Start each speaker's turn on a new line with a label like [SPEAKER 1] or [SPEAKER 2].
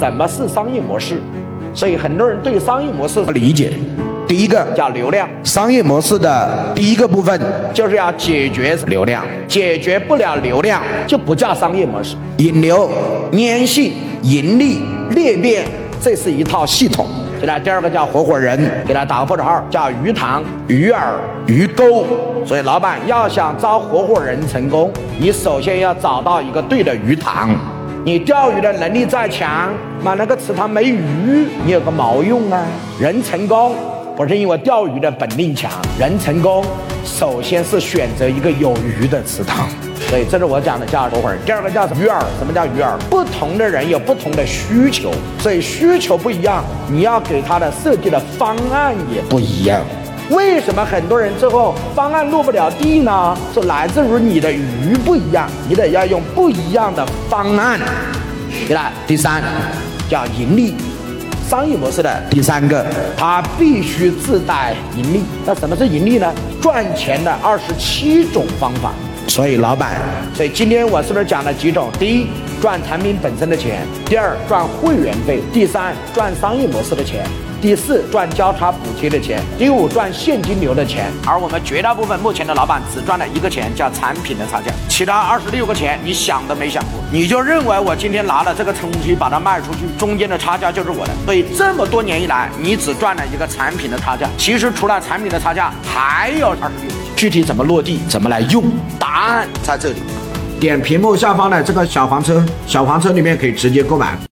[SPEAKER 1] 什么是商业模式，所以很多人对商业模式
[SPEAKER 2] 不理解。第一个
[SPEAKER 1] 叫流量，
[SPEAKER 2] 商业模式的第一个部分
[SPEAKER 1] 就是要解决流量，解决不了流量就不叫商业模式。
[SPEAKER 2] 引流、粘性、盈利、裂变，这是一套系统。
[SPEAKER 1] 现在第二个叫合伙人，给他打个破折号，叫鱼塘、鱼饵、鱼钩。所以老板要想招合伙人成功，你首先要找到一个对的鱼塘。你钓鱼的能力再强，买那个池塘没鱼，你有个毛用啊？人成功。不是因为钓鱼的本领强，人成功首先是选择一个有鱼的池塘，所以这是我讲的叫合伙人。第二个叫鱼饵？什么叫鱼饵？不同的人有不同的需求，所以需求不一样，你要给他的设计的方案也不一样。为什么很多人最后方案落不了地呢？是来自于你的鱼不一样，你得要用不一样的方案。来，第三叫盈利。商业模式的第三个，它必须自带盈利。那什么是盈利呢？赚钱的二十七种方法。所以老板，所以今天我是不是讲了几种？第一，赚产品本身的钱；第二，赚会员费；第三，赚商业模式的钱。第四赚交叉补贴的钱，第五赚现金流的钱，而我们绝大部分目前的老板只赚了一个钱，叫产品的差价，其他二十六个钱你想都没想过，你就认为我今天拿了这个东西把它卖出去，中间的差价就是我的，所以这么多年以来你只赚了一个产品的差价，其实除了产品的差价还有二十六，具体怎么落地，怎么来用，答案在这里，点屏幕下方的这个小黄车，小黄车里面可以直接购买。